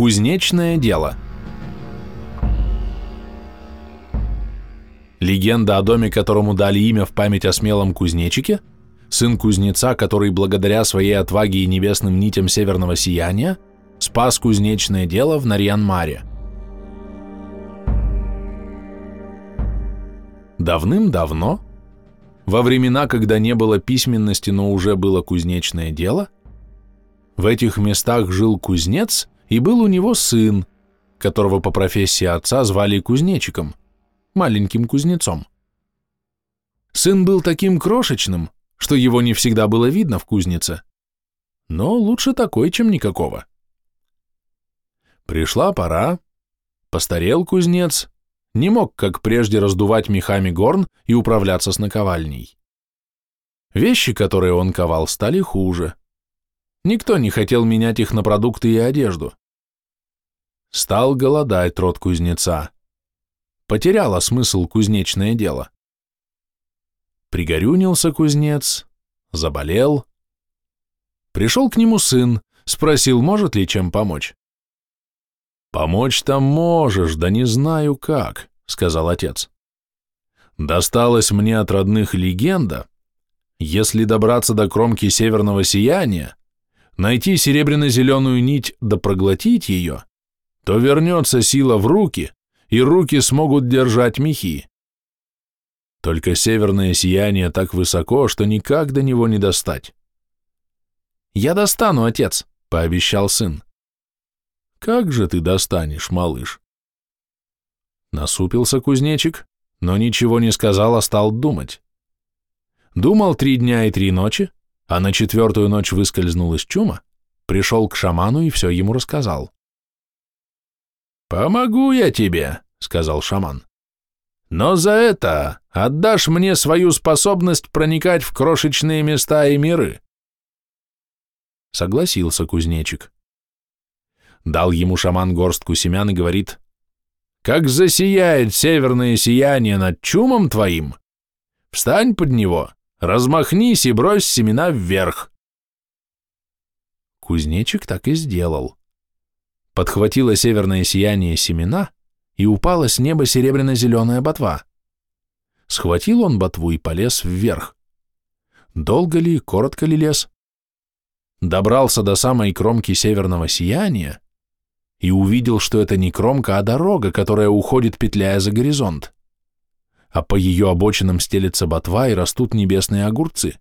Кузнечное дело. Легенда о доме, которому дали имя в память о смелом кузнечике, сын кузнеца, который благодаря своей отваге и небесным нитям северного сияния спас кузнечное дело в Нарьян-Маре. Давным-давно, во времена, когда не было письменности, но уже было кузнечное дело, в этих местах жил кузнец, и был у него сын, которого по профессии отца звали кузнечиком, маленьким кузнецом. Сын был таким крошечным, что его не всегда было видно в кузнице, но лучше такой, чем никакого. Пришла пора, постарел кузнец, не мог, как прежде, раздувать мехами горн и управляться с наковальней. Вещи, которые он ковал, стали хуже. Никто не хотел менять их на продукты и одежду. Стал голодать род кузнеца. Потеряло смысл кузнечное дело. Пригорюнился кузнец, заболел. Пришел к нему сын, спросил, может ли чем помочь. «Помочь-то можешь, да не знаю как», — сказал отец. «Досталась мне от родных легенда. Если добраться до кромки северного сияния, найти серебряно-зеленую нить да проглотить ее, то вернется сила в руки, и руки смогут держать мехи. Только северное сияние так высоко, что никак до него не достать. «Я достану, отец», — пообещал сын. «Как же ты достанешь, малыш?» Насупился кузнечик, но ничего не сказал, а стал думать. Думал три дня и три ночи, а на четвертую ночь выскользнул из чума, пришел к шаману и все ему рассказал. «Помогу я тебе», — сказал шаман. «Но за это отдашь мне свою способность проникать в крошечные места и миры». Согласился кузнечик. Дал ему шаман горстку семян и говорит, «Как засияет северное сияние над чумом твоим, встань под него, размахнись и брось семена вверх». Кузнечик так и сделал подхватило северное сияние семена, и упала с неба серебряно-зеленая ботва. Схватил он ботву и полез вверх. Долго ли, коротко ли лес? Добрался до самой кромки северного сияния и увидел, что это не кромка, а дорога, которая уходит, петляя за горизонт. А по ее обочинам стелется ботва и растут небесные огурцы.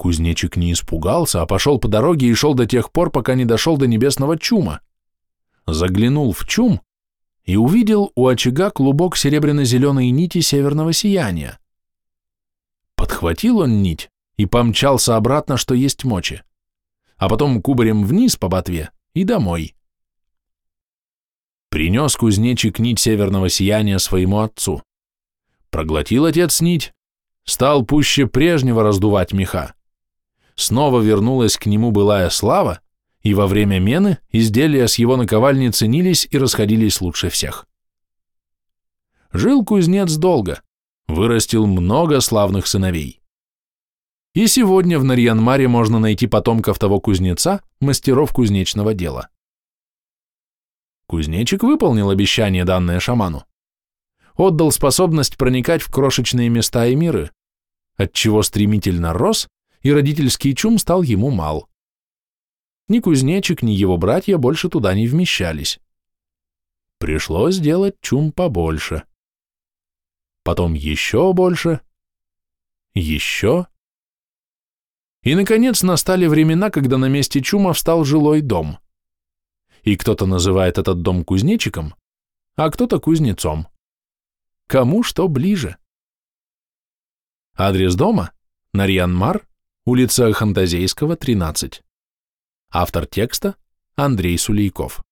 Кузнечик не испугался, а пошел по дороге и шел до тех пор, пока не дошел до небесного чума. Заглянул в чум и увидел у очага клубок серебряно-зеленой нити северного сияния. Подхватил он нить и помчался обратно, что есть мочи, а потом кубарем вниз по ботве и домой. Принес кузнечик нить северного сияния своему отцу. Проглотил отец нить, стал пуще прежнего раздувать меха снова вернулась к нему былая слава, и во время мены изделия с его наковальни ценились и расходились лучше всех. Жил кузнец долго, вырастил много славных сыновей. И сегодня в Нарьянмаре можно найти потомков того кузнеца, мастеров кузнечного дела. Кузнечик выполнил обещание, данное шаману. Отдал способность проникать в крошечные места и миры, отчего стремительно рос и родительский чум стал ему мал. Ни кузнечик, ни его братья больше туда не вмещались. Пришлось сделать чум побольше. Потом еще больше, еще. И, наконец, настали времена, когда на месте чума встал жилой дом. И кто-то называет этот дом кузнечиком, а кто-то кузнецом. Кому что ближе. Адрес дома – Нарьян-Мар, улица Хантазейского, 13. Автор текста Андрей Сулейков.